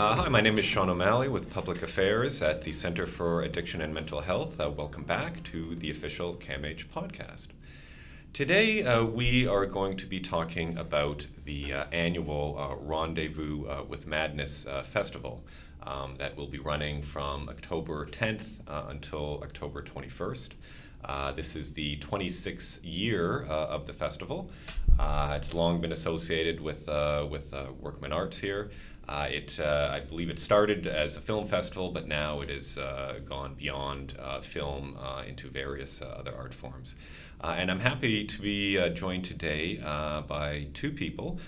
Uh, hi, my name is Sean O'Malley with Public Affairs at the Center for Addiction and Mental Health. Uh, welcome back to the official CAMH podcast. Today, uh, we are going to be talking about the uh, annual uh, Rendezvous uh, with Madness festival um, that will be running from October 10th until October 21st. this is the 26th year of the festival. it's long been associated with, with Workman Arts here. Uh, it, uh, I believe it started as a film festival, but now it has uh, gone beyond uh, film uh, into various uh, other art forms. and I'm happy to be joined today by two people.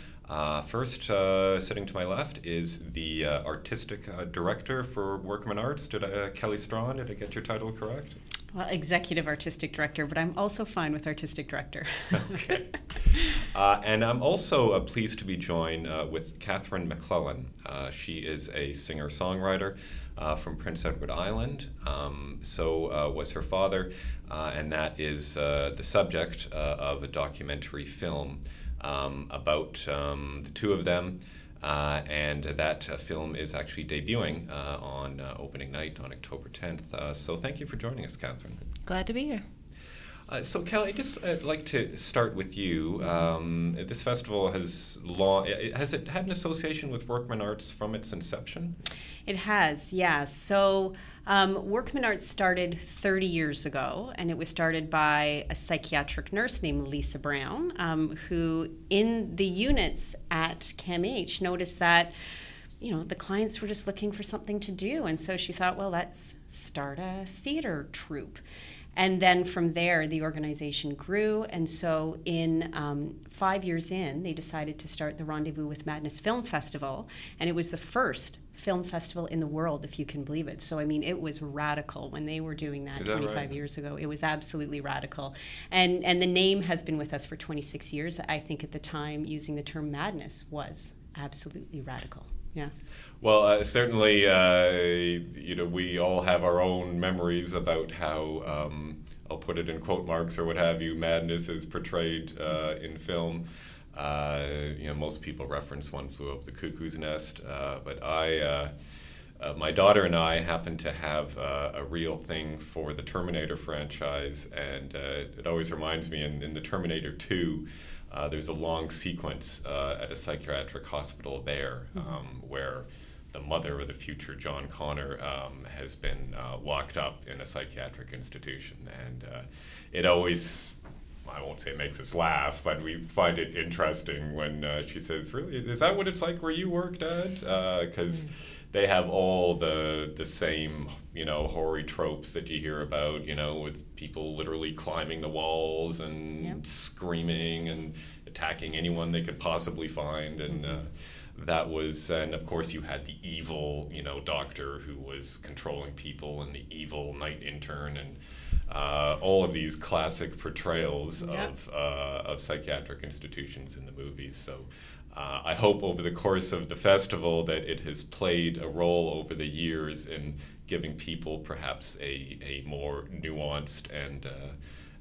first, sitting to my left is the artistic director for Workman Arts. Did I, Kelly Straughan, did I get your title correct? Well, executive artistic director, but I'm also fine with artistic director. okay. Uh, and I'm also uh, pleased to be joined uh, with Catherine MacLellan. Uh, she is a singer songwriter uh, from Prince Edward Island. Um, so was her father, and that is the subject of a documentary film um, about um, the two of them. And that film is actually debuting on opening night on October 10th. Uh, so thank you for joining us, Catherine. Glad to be here. Uh, so, Kelly, just I'd like to start with you. Um, this festival has long has it had an association with Workman Arts from its inception? It has, yeah. So um, Workman Arts started 30 years ago, and it was started by a psychiatric nurse named Lisa Brown, um, who in the units at CAMH noticed that you know the clients were just looking for something to do, and so she thought, well, let's start a theater troupe. And then from there, the organization grew. And so, in um, five years in, they decided to start the Rendezvous with Madness Film Festival. And it was the first film festival in the world, if you can believe it. So, I mean, it was radical when they were doing that, that 25 right? years ago. It was absolutely radical. And, and the name has been with us for 26 years. I think at the time, using the term madness was absolutely radical. Yeah. Well, uh, certainly, uh, you know, we all have our own memories about how, um, I'll put it in quote marks or what have you, madness is portrayed uh, in film. Uh, you know, most people reference One Flew Over the Cuckoo's Nest, uh, but I, uh, my daughter and I happen to have a real thing for the Terminator franchise, and it always reminds me in, in the Terminator 2. there's a long sequence at a psychiatric hospital there mm-hmm. um, where the mother of the future John Connor um, has been locked up in a psychiatric institution, and it always I won't say it makes us laugh, but we find it interesting when uh, she says, "Really, is that what it's like where you work, Dad?" Because uh, mm. they have all the the same, you know, hoary tropes that you hear about, you know, with people literally climbing the walls and yep. screaming and attacking anyone they could possibly find, and. Uh, that was and of course you had the evil you know doctor who was controlling people and the evil night intern and uh, all of these classic portrayals yep. of, uh, of psychiatric institutions in the movies. So uh, I hope over the course of the festival that it has played a role over the years in giving people perhaps a, a more nuanced and uh,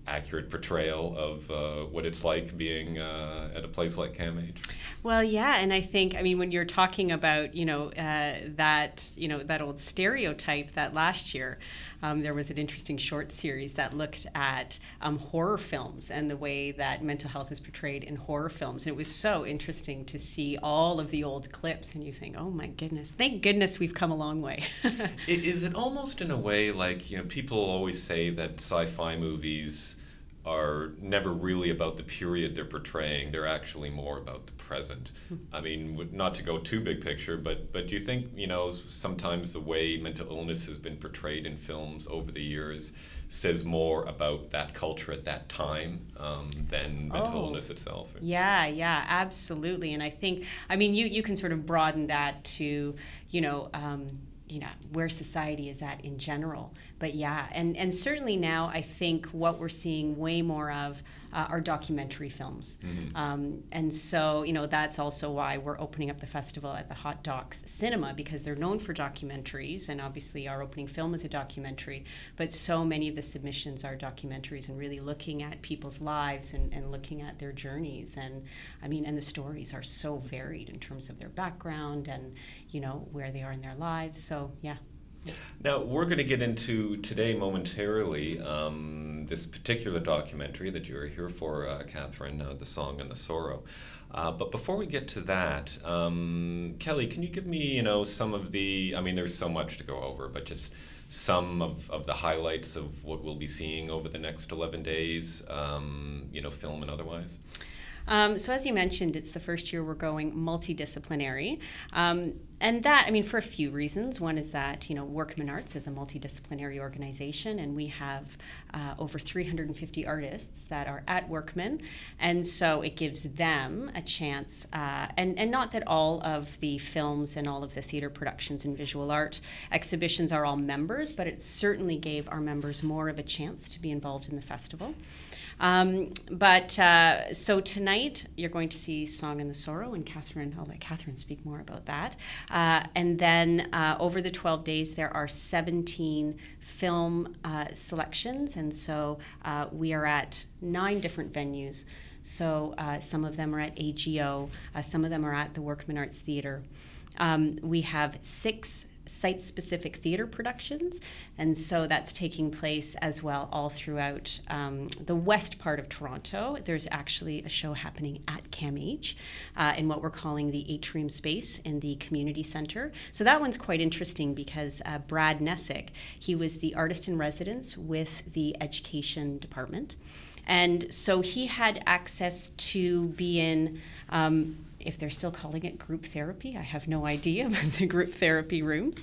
accurate portrayal of uh, what it's like being uh, at a place like CAMH. Well, yeah, and I think I mean when you're talking about you know uh, that you know that old stereotype that last year um, there was an interesting short series that looked at um, horror films and the way that mental health is portrayed in horror films. And it was so interesting to see all of the old clips, and you think, oh my goodness, thank goodness we've come a long way. is it almost in a way like, you know, people always say that sci fi movies are never really about the period they're portraying. They're actually more about the present. Hmm. I mean, not to go too big picture, but but do you think you know sometimes the way mental illness has been portrayed in films over the years says more about that culture at that time um, than mental oh, illness itself? Yeah, yeah, absolutely. And I think I mean you you can sort of broaden that to you know. Um, you know where society is at in general. But yeah and and certainly now i think what we're seeing way more of uh, are documentary films. Mm-hmm. um, and so you know that's also why we're opening up the festival at the hot docs cinema because they're known for documentaries and obviously our opening film is a documentary but so many of the submissions are documentaries and really looking at people's lives and, and looking at their journeys. And i mean and the stories are so varied in terms of their background and you know where they are in their lives. So yeah. Now, we're going to get into today momentarily um, this particular documentary that you're here for, uh, Catherine, uh, The Song and the Sorrow. Uh, but before we get to that, um, Kelly, can you give me, you know, some of the, I mean, there's so much to go over, but just some of, of the highlights of what we'll be seeing over the next 11 days, um, you know, film and otherwise? Um, so, as you mentioned, it's the first year we're going multidisciplinary. Um, and that, I mean, for a few reasons. One is that, you know, Workman Arts is a multidisciplinary organization, and we have uh, over 350 artists that are at Workman. And so it gives them a chance, uh, and, and not that all of the films and all of the theater productions and visual art exhibitions are all members, but it certainly gave our members more of a chance to be involved in the festival. Um, but uh, so tonight you're going to see Song and the Sorrow, and Catherine, I'll let Catherine speak more about that. Uh, and then uh, over the 12 days, there are 17 film uh, selections, and so uh, we are at nine different venues. So uh, some of them are at AGO, some of them are at the Workman Arts Theatre. Um, we have six site specific theater productions. And so that's taking place as well all throughout um, the west part of Toronto. There's actually a show happening at CAMH uh, in what we're calling the atrium space in the community center. So that one's quite interesting because uh, Brad Nessick, he was the artist in residence with the education department. And so he had access to be in. Um, if they're still calling it group therapy, I have no idea about the group therapy rooms.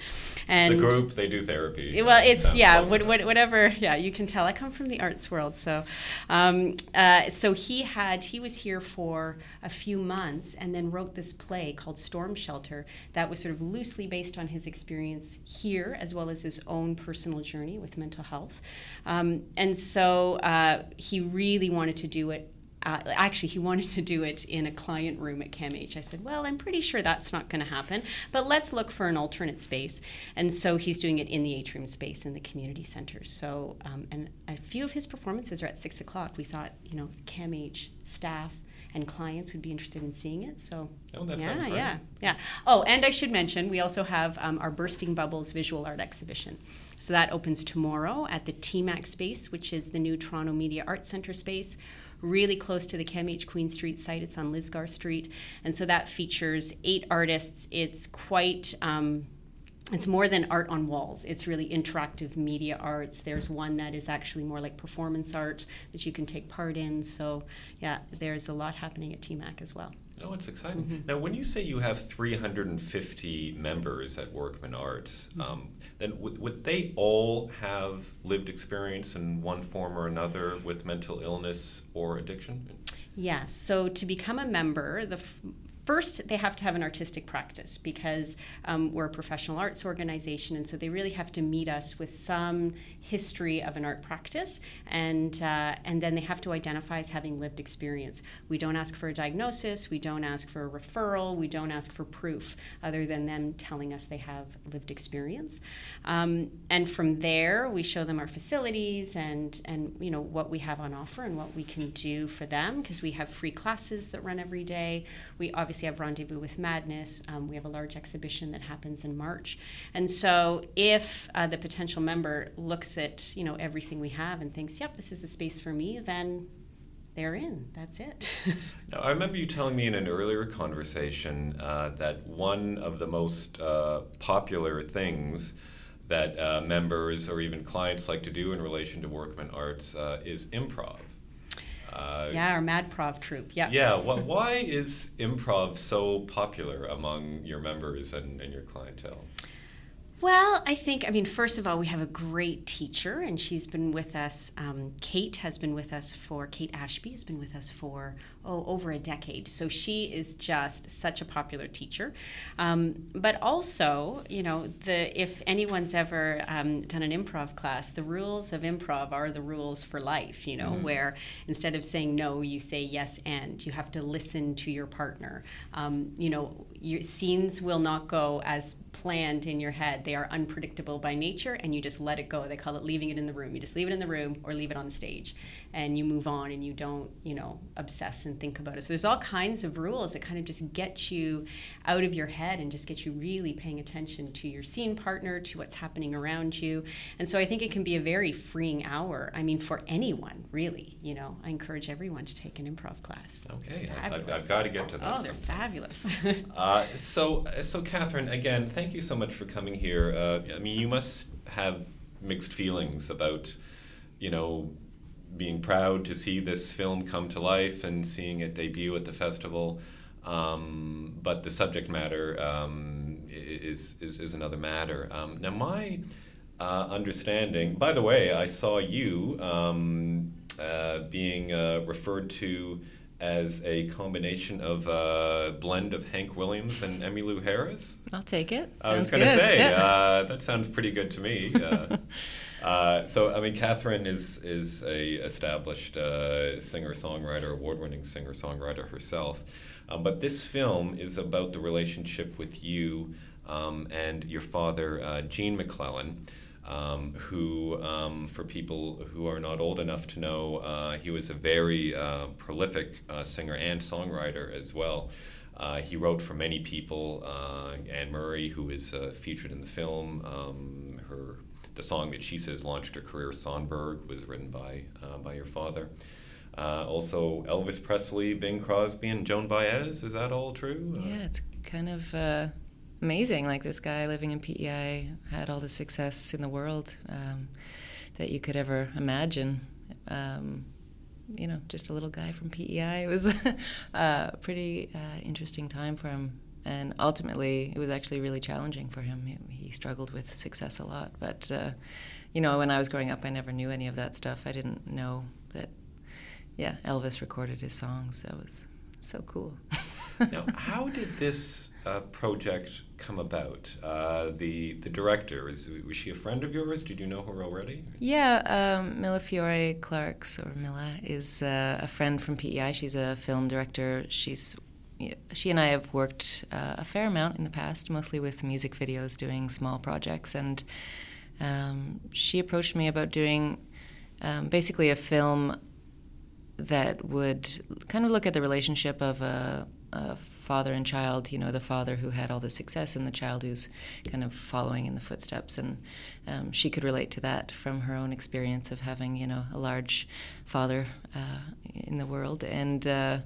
And it's a group, they do therapy. Well, it's yeah, what, what, whatever. Yeah, you can tell. I come from the arts world, so um, uh, so he had he was here for a few months and then wrote this play called Storm Shelter that was sort of loosely based on his experience here as well as his own personal journey with mental health, um, and so uh, he really wanted to do it uh, actually, he wanted to do it in a client room at CAMH. I said, Well, I'm pretty sure that's not going to happen, but let's look for an alternate space. And so he's doing it in the atrium space in the community center. So, um, and a few of his performances are at six o'clock. We thought, you know, CAMH staff and clients would be interested in seeing it. So, oh, yeah, yeah, yeah. Oh, and I should mention, we also have um, our Bursting Bubbles visual art exhibition. So that opens tomorrow at the TMAC space, which is the new Toronto Media Arts Center space really close to the CAMH Queen Street site. It's on Lisgar Street. And so that features eight artists. It's quite. Um, it's more than art on walls. It's really interactive media arts. There's one that is actually more like performance art that you can take part in. So, yeah, there's a lot happening at TMAC as well. Oh, it's exciting. Mm-hmm. Now, when you say you have 350 members at Workman Arts, mm-hmm. um, then would they all have lived experience in one form or another with mental illness or addiction? Yeah, so to become a member, the f- first they have to have an artistic practice because um, we're a professional arts organization and so they really have to meet us with some history of an art practice and uh, and then they have to identify as having lived experience. We don't ask for a diagnosis we don't ask for a referral we don't ask for proof other than them telling us they have lived experience. Um, and from there we show them our facilities and and you know what we have on offer and what we can do for them because we have free classes that run every day. We obviously obviously have Rendezvous with Madness. Um, we have a large exhibition that happens in March. And so if uh, the potential member looks at, you know, everything we have and thinks, yep, this is the space for me, then they're in. That's it. now, I remember you telling me in an earlier conversation uh, that one of the most uh, popular things that uh, members or even clients like to do in relation to Workman Arts uh, is improv. Uh, yeah, our Mad Prov troupe. Yeah. Yeah. What, why is improv so popular among your members and, and your clientele? Well, I think, I mean, first of all, we have a great teacher, and she's been with us. Um, Kate has been with us for, Kate Ashby has been with us for, oh, over a decade. So she is just such a popular teacher. Um, but also, you know, the if anyone's ever um, done an improv class, the rules of improv are the rules for life, you know, mm-hmm. where instead of saying no, you say yes and. You have to listen to your partner. Um, you know, your scenes will not go as planned in your head. They are unpredictable by nature, and you just let it go. They call it leaving it in the room. You just leave it in the room or leave it on the stage, and you move on, and you don't, you know, obsess and think about it. So there's all kinds of rules that kind of just get you out of your head and just get you really paying attention to your scene partner, to what's happening around you. And so I think it can be a very freeing hour. I mean, for anyone, really. You know, I encourage everyone to take an improv class. Okay, I've, I've, got to get to that. Oh, they're fabulous. uh, so, so Catherine, again, thank you so much for coming here. Uh, I mean, you must have mixed feelings about, you know, being proud to see this film come to life and seeing it debut at the festival. Um, but the subject matter um, is, is, is another matter. Um, now, my uh, understanding, by the way, I saw you um, uh, being uh, referred to as a combination of a blend of Hank Williams and Emmylou Harris. I'll take it. Sounds I was going to say yeah. uh, that sounds pretty good to me. Uh, uh, so I mean, Catherine is is a established uh, singer songwriter, award winning singer songwriter herself. Um, but this film is about the relationship with you um, and your father, uh, Gene MacLellan um, who, um, for people who are not old enough to know, uh, he was a very uh, prolific uh, singer and songwriter as well. Uh, he wrote for many people. Uh, Anne Murray, who is uh, featured in the film, um, her the song that she says launched her career, "Snowbird," was written by by your father. also, Elvis Presley, Bing Crosby, and Joan Baez. Is that all true? Yeah, it's kind of amazing. Like this guy living in PEI had all the success in the world um, that you could ever imagine. Um, you know, just a little guy from PEI. It was a pretty uh, interesting time for him. And ultimately, it was actually really challenging for him. He, he struggled with success a lot. But, uh, you know, when I was growing up, I never knew any of that stuff. I didn't know that, yeah, Elvis recorded his songs. That was so cool. now, how did this uh, project come about? Uh, the the director is was she a friend of yours? Did you know her already? Yeah, um, Millefiore Clarkes or Mila is uh, a friend from PEI. She's a film director. She's she and I have worked uh, a fair amount in the past, mostly with music videos, doing small projects, and um, she approached me about doing um, basically a film that would kind of look at the relationship of a, a father and child, you know, the father who had all the success and the child who's kind of following in the footsteps. And um, she could relate to that from her own experience of having, you know, a large father uh, in the world. And uh,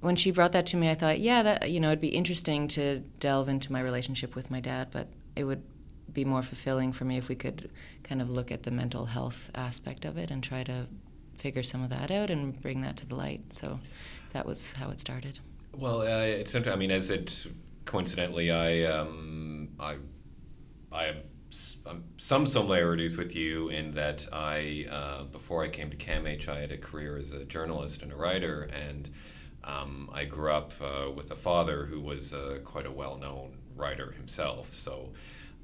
when she brought that to me, I thought, yeah, that, you know, it'd be interesting to delve into my relationship with my dad, but it would be more fulfilling for me if we could kind of look at the mental health aspect of it and try to figure some of that out and bring that to the light. So that was how it started. Well, uh, it's I mean, as it coincidentally, I um, I I have um, some similarities with you in that I uh, before I came to CAMH, I had a career as a journalist and a writer, and um, I grew up uh, with a father who was uh, quite a well-known writer himself. So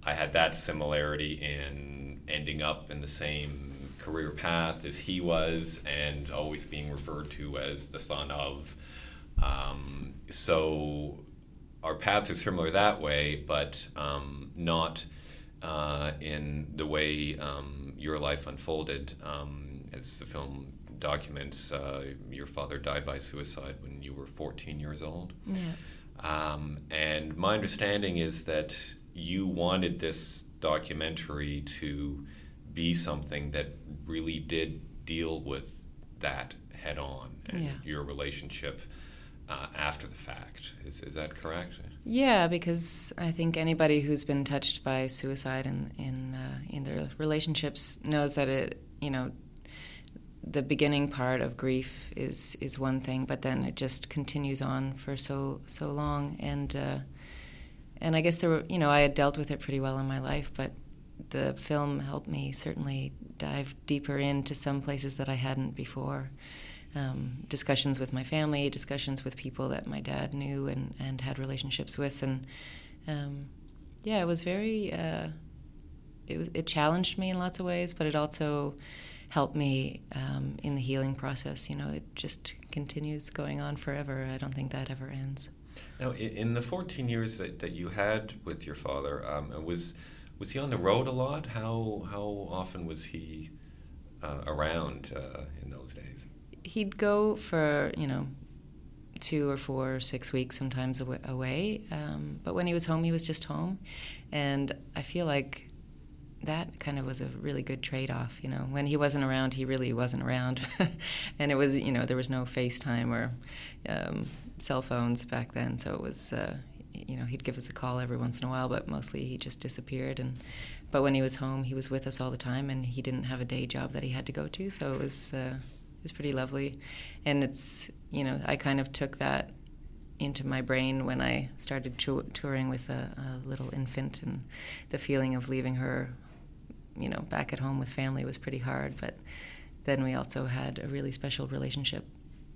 I had that similarity in ending up in the same career path as he was, and always being referred to as the son of. Um, so our paths are similar that way, but um, not uh, in the way um, your life unfolded. Um, as the film documents, uh, your father died by suicide when you were 14 years old. Yeah. Um, and my understanding is that you wanted this documentary to be something that really did deal with that head on and yeah. your relationship uh, after the fact. Is, is that correct? Yeah, because I think anybody who's been touched by suicide in in uh, in their relationships knows that it you know the beginning part of grief is is one thing, but then it just continues on for so so long and. Uh, and I guess there were, you know, I had dealt with it pretty well in my life, but the film helped me certainly dive deeper into some places that I hadn't before. Um, discussions with my family, discussions with people that my dad knew and, and had relationships with, and um, yeah, it was very. Uh, it was it challenged me in lots of ways, but it also helped me um, in the healing process. You know, it just continues going on forever. I don't think that ever ends. Now, in the 14 years that, that you had with your father, um, was was he on the road a lot? How how often was he uh, around uh, in those days? He'd go for you know two or four or six weeks sometimes away. Um, but when he was home, he was just home, and I feel like that kind of was a really good trade-off. You know, when he wasn't around, he really wasn't around, and it was you know there was no FaceTime or um, cell phones back then, so it was uh, you know he'd give us a call every once in a while, but mostly he just disappeared. And but when he was home, he was with us all the time, and he didn't have a day job that he had to go to, so it was uh, was pretty lovely. And it's you know I kind of took that into my brain when I started touring with a, a, little infant, and the feeling of leaving her, you know, back at home with family was pretty hard. But then we also had a really special relationship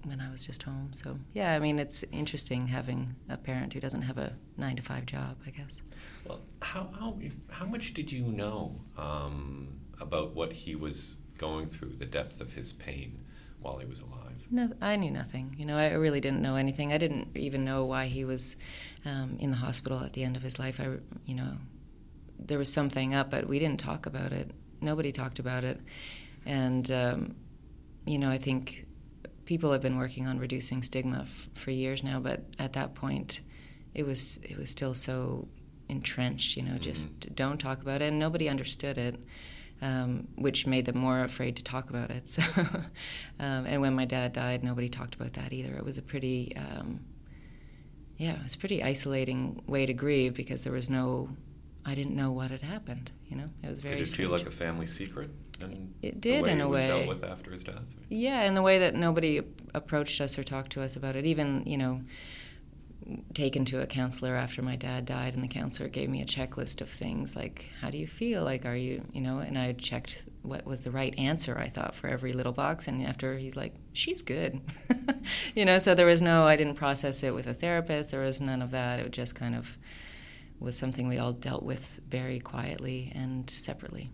when I was just home. So yeah, I mean, it's interesting having a parent who doesn't have a nine to five job. I guess. Well, how how how much did you know um, about what he was going through, the depth of his pain while he was alive? No, I knew nothing. You know, I really didn't know anything. I didn't even know why he was um, in the hospital at the end of his life. I, you know, there was something up, but we didn't talk about it. Nobody talked about it, and um, you know, I think people have been working on reducing stigma f- for years now, but at that point, it was it was still so entrenched. You know, mm-hmm. just don't talk about it, and nobody understood it, um, which made them more afraid to talk about it. So, um, and when my dad died, nobody talked about that either. It was a pretty um, yeah, it was a pretty isolating way to grieve because there was no I didn't know what had happened. You know, it was very. Did it strange. feel like a family secret? it did in a way. Dealt with after his death. Yeah, in the way that nobody approached us or talked to us about it. Even you know, taken to a counselor after my dad died, and the counselor gave me a checklist of things like, "How do you feel? Like, are you you know?" And I checked what was the right answer. I thought for every little box, and after he's like, "She's good," you know. So there was no. I didn't process it with a therapist. There was none of that. It just kind of was something we all dealt with very quietly and separately.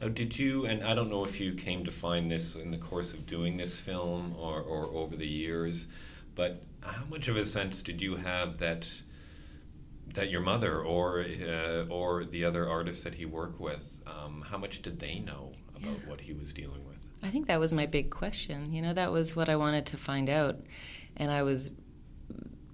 Now, did you, and I don't know if you came to find this in the course of doing this film or, or over the years, but how much of a sense did you have that that your mother or uh, or the other artists that he worked with, um, how much did they know about yeah. what he was dealing with? I think that was my big question. You know, that was what I wanted to find out, and I was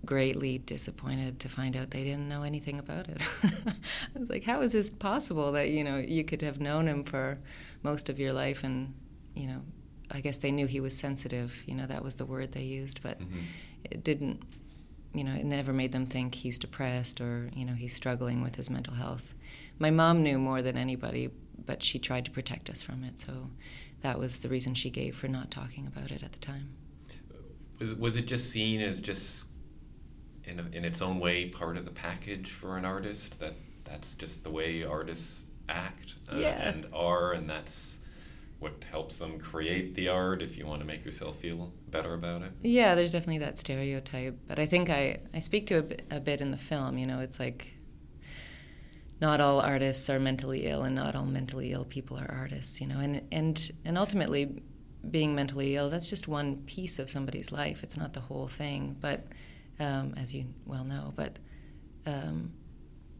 greatly disappointed to find out they didn't know anything about it. I was like, how is this possible that you know you could have known him for most of your life and you know I guess they knew he was sensitive. You know that was the word they used, but mm-hmm. it didn't. You know, it never made them think he's depressed or you know he's struggling with his mental health. My mom knew more than anybody, but she tried to protect us from it. So that was the reason she gave for not talking about it at the time. Was was it just seen as just in, a, in its own way part of the package for an artist that that's just the way artists act uh, yeah. and are and that's what helps them create the art if you want to make yourself feel better about it yeah there's definitely that stereotype but i think i, I speak to a bit, a bit in the film you know it's like not all artists are mentally ill and not all mentally ill people are artists you know and and and ultimately being mentally ill that's just one piece of somebody's life it's not the whole thing but um, as you well know. But um,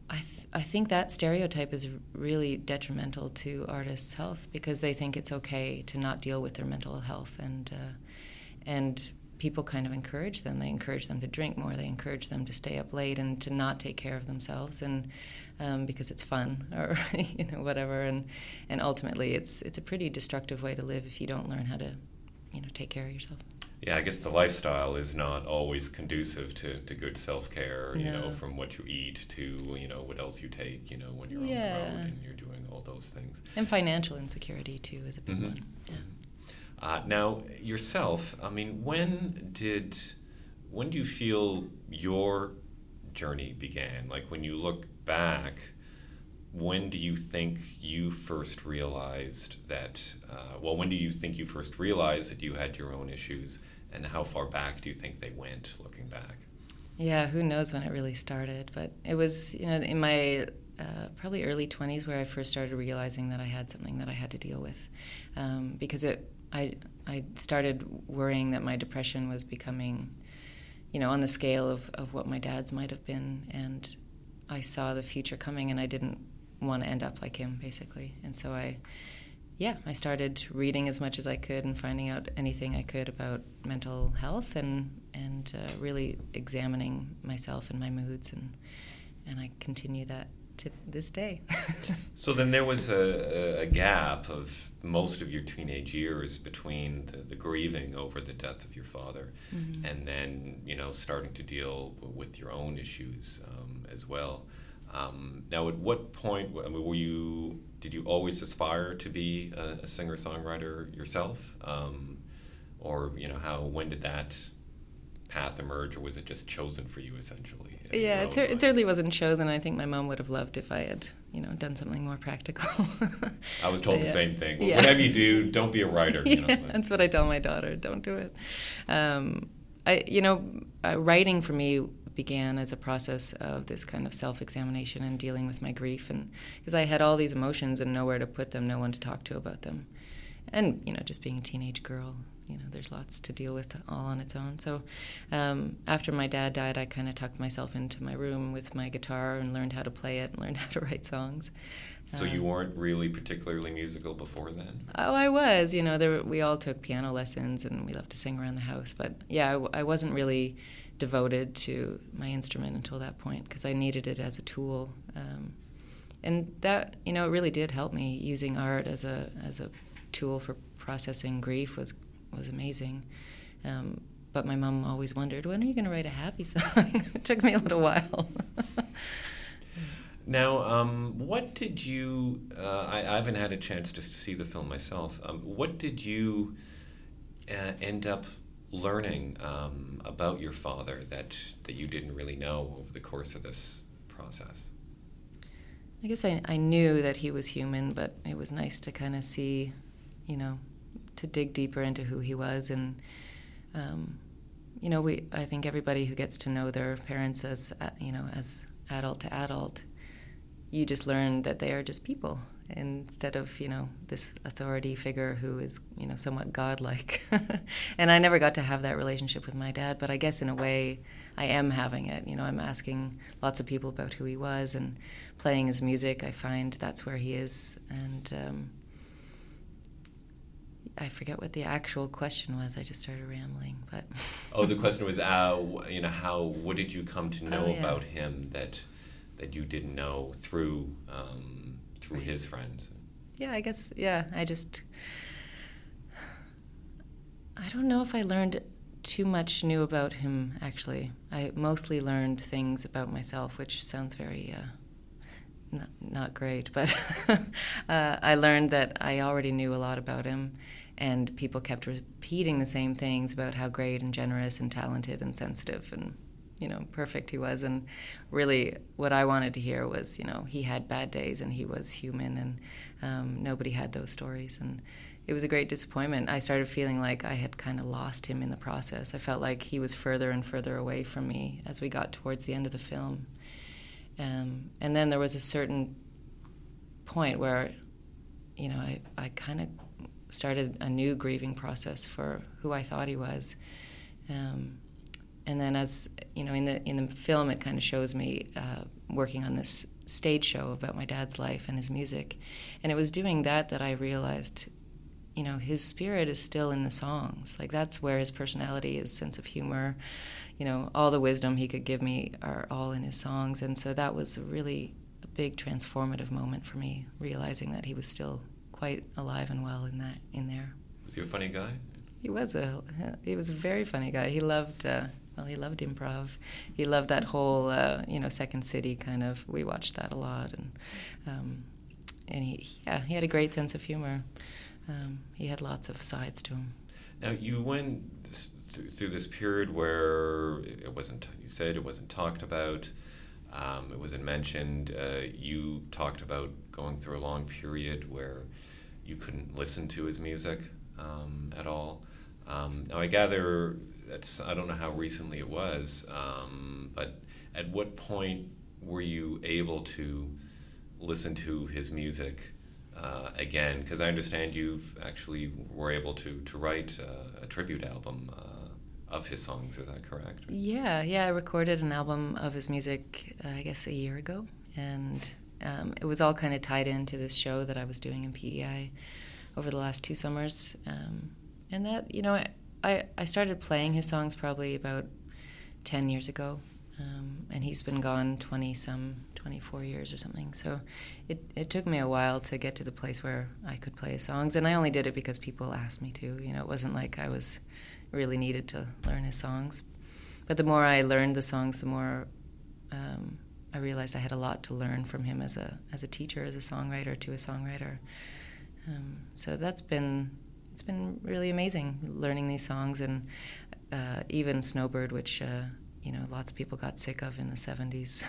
I, th- I think that stereotype is really detrimental to artists' health because they think it's okay to not deal with their mental health, and uh, and people kind of encourage them. They encourage them to drink more. They encourage them to stay up late and to not take care of themselves, and um, because it's fun or you know whatever. And and ultimately, it's it's a pretty destructive way to live if you don't learn how to you know take care of yourself yeah, I guess the lifestyle is not always conducive to, to good self care. No. You know, from what you eat to you know what else you take. You know, when you're yeah. on the road and you're doing all those things. And financial insecurity too is a big mm-hmm. one. Yeah. Uh, now yourself, I mean, when did when do you feel your journey began? Like when you look back, when do you think you first realized that? Uh, well, when do you think you first realized that you had your own issues, and how far back do you think they went, looking back? Yeah, who knows when it really started? But it was, you know, in my uh, probably early 20s where I first started realizing that I had something that I had to deal with, um, because it, I, I started worrying that my depression was becoming, you know, on the scale of, of what my dad's might have been, and I saw the future coming, and I didn't want to end up like him, basically. And so I, yeah, I started reading as much as I could and finding out anything I could about mental health and and uh, really examining myself and my moods and and I continue that to this day. so then there was a, a, gap of most of your teenage years between the, the grieving over the death of your father mm-hmm. and then you know starting to deal with your own issues um, as well. Um, now, at what point I mean, were you? Did you always aspire to be a, a singer songwriter yourself, um, or you know how? When did that path emerge, or was it just chosen for you essentially? Yeah, it, it, certainly wasn't chosen. I think my mom would have loved if I had, you know, done something more practical. I was told but, the same thing. Yeah. Whatever you do, don't be a writer. You know, yeah, that's what I tell my daughter. Don't do it. Um, I, you know, uh, writing for me began as a process of this kind of self-examination and dealing with my grief, and because I had all these emotions and nowhere to put them, no one to talk to about them, and you know, just being a teenage girl you know, there's lots to deal with all on its own. So um, after my dad died, I kind of tucked myself into my room with my guitar and learned how to play it and learned how to write songs. So you um, weren't really particularly musical before then? Oh, I was. You know, there, we all took piano lessons and we loved to sing around the house. But yeah, I, I wasn't really devoted to my instrument until that point because I needed it as a tool. Um, and that, you know, it really did help me using art as a as a tool for processing grief was was amazing. Um, but my mom always wondered, when are you going to write a happy song? it took me a little while. now, um, what did you? Uh, I, I, haven't had a chance to see the film myself. Um, what did you uh, end up learning um, about your father that that you didn't really know over the course of this process? I guess I, I knew that he was human, but it was nice to kind of see, you know, to dig deeper into who he was and um, you know we I think everybody who gets to know their parents as uh, you know as adult to adult you just learn that they are just people instead of you know this authority figure who is you know somewhat godlike and I never got to have that relationship with my dad but I guess in a way I am having it you know I'm asking lots of people about who he was and playing his music I find that's where he is and um, I forget what the actual question was. I just started rambling, but. oh, the question was, uh, you know, how? What did you come to know oh, yeah. about him that that you didn't know through um, right. his friends? Yeah, I guess. Yeah, I just. I don't know if I learned too much new about him. Actually, I mostly learned things about myself, which sounds very. Uh, not, not great, but uh, I learned that I already knew a lot about him, and people kept repeating the same things about how great and generous and talented and sensitive and you know perfect he was. And really what i wanted to hear was you know he had bad days and he was human and um, nobody had those stories. And it was a great disappointment. I started feeling like i had kind of lost him in the process. I felt like he was further and further away from me as we got towards the end of the film. Um, and then there was a certain point where you know i, I kind of started a new grieving process for who I thought he was. Um, and then, as you know, in the in the film, it kind of shows me uh, working on this stage show about my dad's life and his music, and it was doing that that I realized, you know, his spirit is still in the songs. Like that's where his personality, his sense of humor, you know, all the wisdom he could give me are all in his songs, and so that was a really a big transformative moment for me, realizing that he was still quite alive and well in that in there. Was he a funny guy? He was a he was a very funny guy. He loved uh, well, he loved improv. He loved that whole uh, you know Second City kind of. We watched that a lot, and um, and he yeah he had a great sense of humor. Um, he had lots of sides to him. Now you went th- through this period where it wasn't, you said it wasn't talked about, um, it wasn't mentioned. Uh, you talked about going through a long period where you couldn't listen to his music um, at all. Um, now I gather that's I don't know how recently it was, um, but at what point were you able to listen to his music uh, again? Because I understand you've actually were able to to write uh, a tribute album uh, of his songs. Is that correct? Yeah, yeah. I recorded an album of his music, uh, I guess, a year ago, and um, it was all kind of tied into this show that I was doing in PEI over the last two summers. Um, and that, you know, I, I started playing his songs probably about 10 years ago. Um, and he's been gone 20 some 24 years or something so it, it took me a while to get to the place where i could play his songs and i only did it because people asked me to you know it wasn't like i was really needed to learn his songs but the more i learned the songs the more um, i realized i had a lot to learn from him as a as a teacher as a songwriter to a songwriter um, so that's been it's been really amazing learning these songs and uh, even Snowbird, which uh, you know lots of people got sick of in the 70s.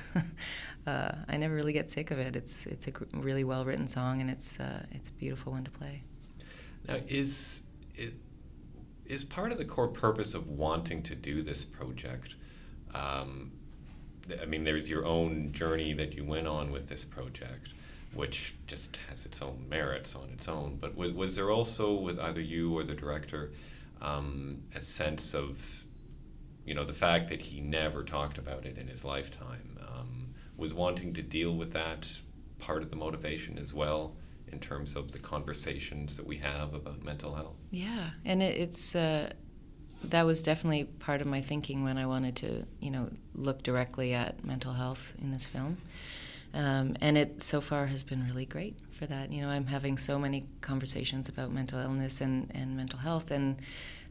uh, I never really get sick of it. It's it's a really well written song and it's uh, it's a beautiful one to play. Now is it is part of the core purpose of wanting to do this project. Um, I mean, there's your own journey that you went on with this project which just has its own merits on its own. But was, was there also, with either you or the director, um, a sense of, you know, the fact that he never talked about it in his lifetime? Um, was wanting to deal with that part of the motivation as well? in terms of the conversations that we have about mental health. Yeah, and it, it's uh, that was definitely part of my thinking when I wanted to, you know, look directly at mental health in this film. Um, and it so far has been really great for that. You know, I'm having so many conversations about mental illness and, and mental health, and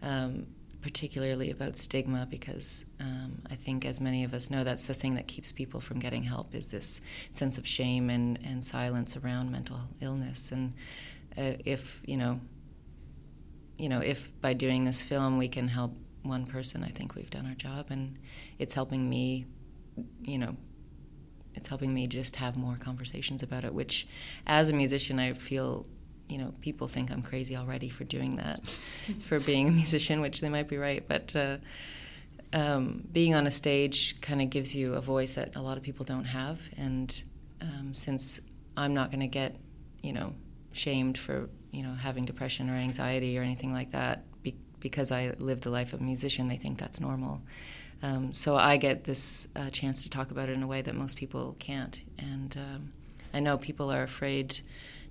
um, particularly about stigma, because um, I think, as many of us know, that's the thing that keeps people from getting help is this sense of shame and, and silence around mental illness. And uh, if you know, you know, if by doing this film we can help one person, I think we've done our job, and it's helping me, you know, it's helping me just have more conversations about it which as a musician i feel you know people think i'm crazy already for doing that for being a musician which they might be right but uh, um, being on a stage kind of gives you a voice that a lot of people don't have and um, since i'm not going to get you know shamed for you know having depression or anxiety or anything like that be- because i live the life of a musician they think that's normal um, so I get this uh, chance to talk about it in a way that most people can't. And um, I know people are afraid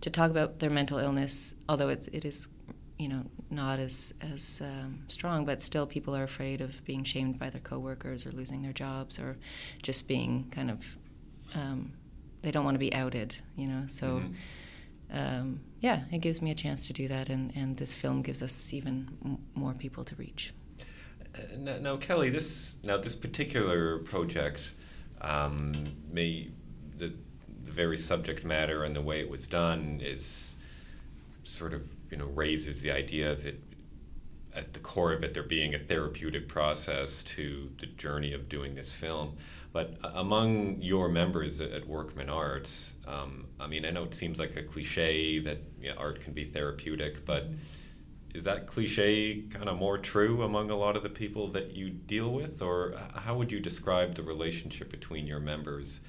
to talk about their mental illness, although it's, it is, you know, not as as um, strong. But still, people are afraid of being shamed by their coworkers or losing their jobs or just being kind of. Um, they don't want to be outed, you know. So. Mm-hmm. Um, yeah, it gives me a chance to do that, and, and this film gives us even m- more people to reach. Now, now, Kelly, this now this particular project um, may the, the very subject matter and the way it was done is sort of you know raises the idea of it at the core of it there being a therapeutic process to the journey of doing this film. But among your members at Workman Arts, um, I mean, I know it seems like a cliche that you know, art can be therapeutic, but mm-hmm is that cliche kind of more true among a lot of the people that you deal with, or how would you describe the relationship between your members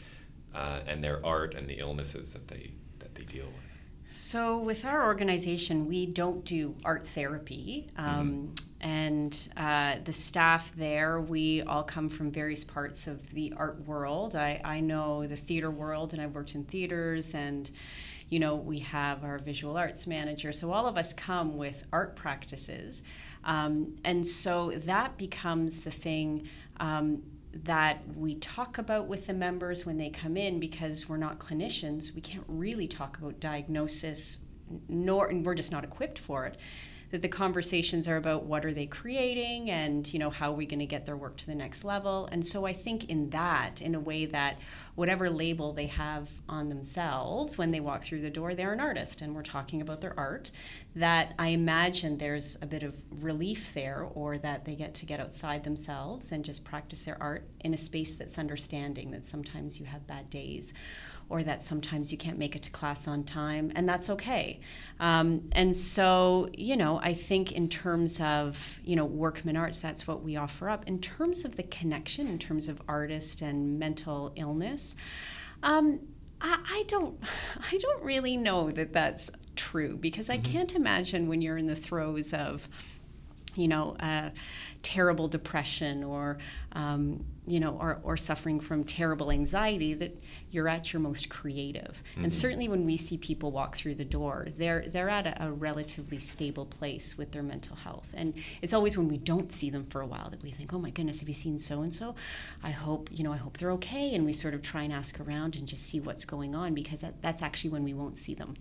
uh, and their art and the illnesses that they that they deal with? So, with our organization, we don't do art therapy. Um, mm-hmm. And uh, the staff there, we all come from various parts of the art world. I, I know the theater world, and I've worked in theaters and you know, we have our visual arts manager. So all of us come with art practices. Um, and so that becomes the thing um, that we talk about with the members when they come in because we're not clinicians. We can't really talk about diagnosis, nor, and we're just not equipped for it. That the conversations are about what are they creating and you know how are we going to get their work to the next level. And so i think in that in a way that whatever label they have on themselves when they walk through the door they're an artist and we're talking about their art that i imagine there's a bit of relief there or that they get to get outside themselves and just practice their art in a space that's understanding that sometimes you have bad days or that sometimes you can't make it to class on time, and that's okay. Um, and so, you know, I think in terms of, you know, workman arts, that's what we offer up. In terms of the connection, in terms of artist and mental illness, um, I, I, don't, I don't really know that that's true because mm-hmm. I can't imagine when you're in the throes of, you know, uh, terrible depression or um, you know or, or suffering from terrible anxiety that you're at your most creative. Mm-hmm. and certainly when we see people walk through the door they're they're at a, a, relatively stable place with their mental health. And it's always when we don't see them for a while that we think oh my goodness have you seen so and so i hope you know i hope they're okay. And we sort of try and ask around and just see what's going on because that, that's actually when we won't see them.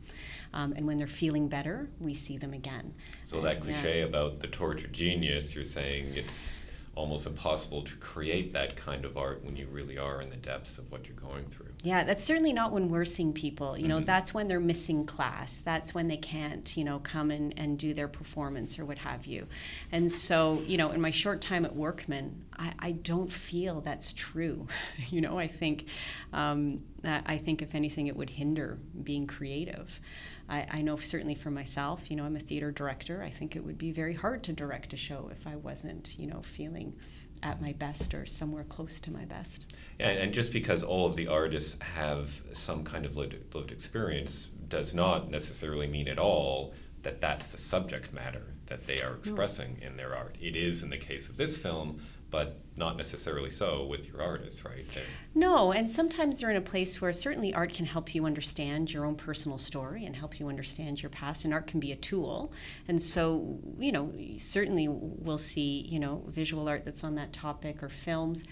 Um, and when they're feeling better we see them again. So that cliche yeah. about the tortured genius you're saying it's almost impossible to create that kind of art when you really are in the depths of what you're going through. Yeah, that's certainly not when we're seeing people. You know, mm-hmm. that's when they're missing class. That's when they can't, you know, come and, and do their performance or what have you. And so, you know, in my short time at Workman, I, I don't feel that's true. you know, I think, um, I think if anything, it would hinder being creative. I, I know certainly for myself, you know, I'm a theater director. I think it would be very hard to direct a show if I wasn't, you know, feeling at my best or somewhere close to my best. Yeah, and just because all of the artists have some kind of lived, lived experience does not necessarily mean at all that that's the subject matter that they are expressing no. in their art. It is in the case of this film but not necessarily so with your artists, right? They're no, and sometimes they're in a place where certainly art can help you understand your own personal story and help you understand your past, and art can be a tool. And so, you know, certainly we'll see, you know, visual art that's on that topic or films,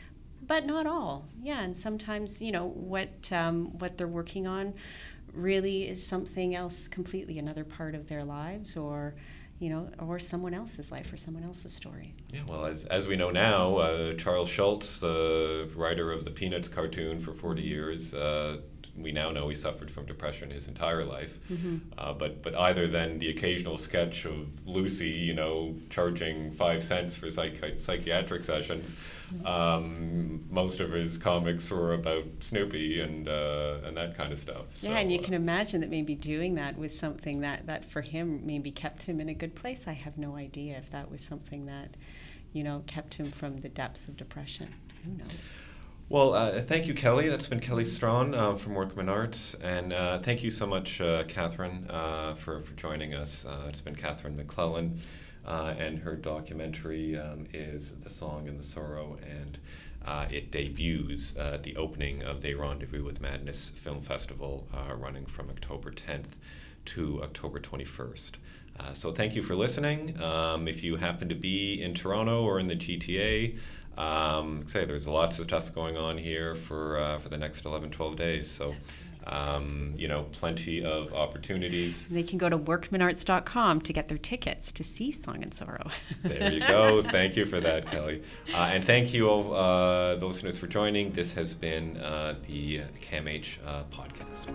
but not all. Yeah, and sometimes, you know, what um, what they're working on really is something else completely, another part of their lives, or you know, or someone else's life or someone else's story. Yeah, well, as, as we know now, uh, Charles Schulz, the writer of the Peanuts cartoon for 40 years, uh, we now know he suffered from depression his entire life. Mm-hmm. Uh, but but either then the occasional sketch of Lucy, you know, charging five cents for psych- psychiatric sessions. Mm-hmm. Um, most of his comics were about Snoopy and uh, and that kind of stuff. Yeah, so, and you uh, can imagine that maybe doing that was something that that for him maybe kept him in a good place. I have no idea if that was something that, you know, kept him from the depths of depression. Who knows? Well, uh, thank you, Kelly. That's been Kelly Straughan uh, from Workman Arts. And uh, thank you so much, uh, Catherine, uh, for, for joining us. Uh, it's been Catherine MacLellan, and her documentary um, is The Song and the Sorrow. And it debuts at the opening of the Rendezvous with Madness Film Festival, running from October 10th to October 21st. so thank you for listening. Um, if you happen to be in Toronto or in the GTA, um, say there's lots of stuff going on here for uh, for the next 11, 12 days. So. Um, you know, plenty of opportunities. They can go to workmanarts.com to get their tickets to see Song and Sorrow. there you go. Thank you for that, Kelly. Uh, and thank you, all, uh, the listeners, for joining. This has been uh, the CAMH uh, podcast.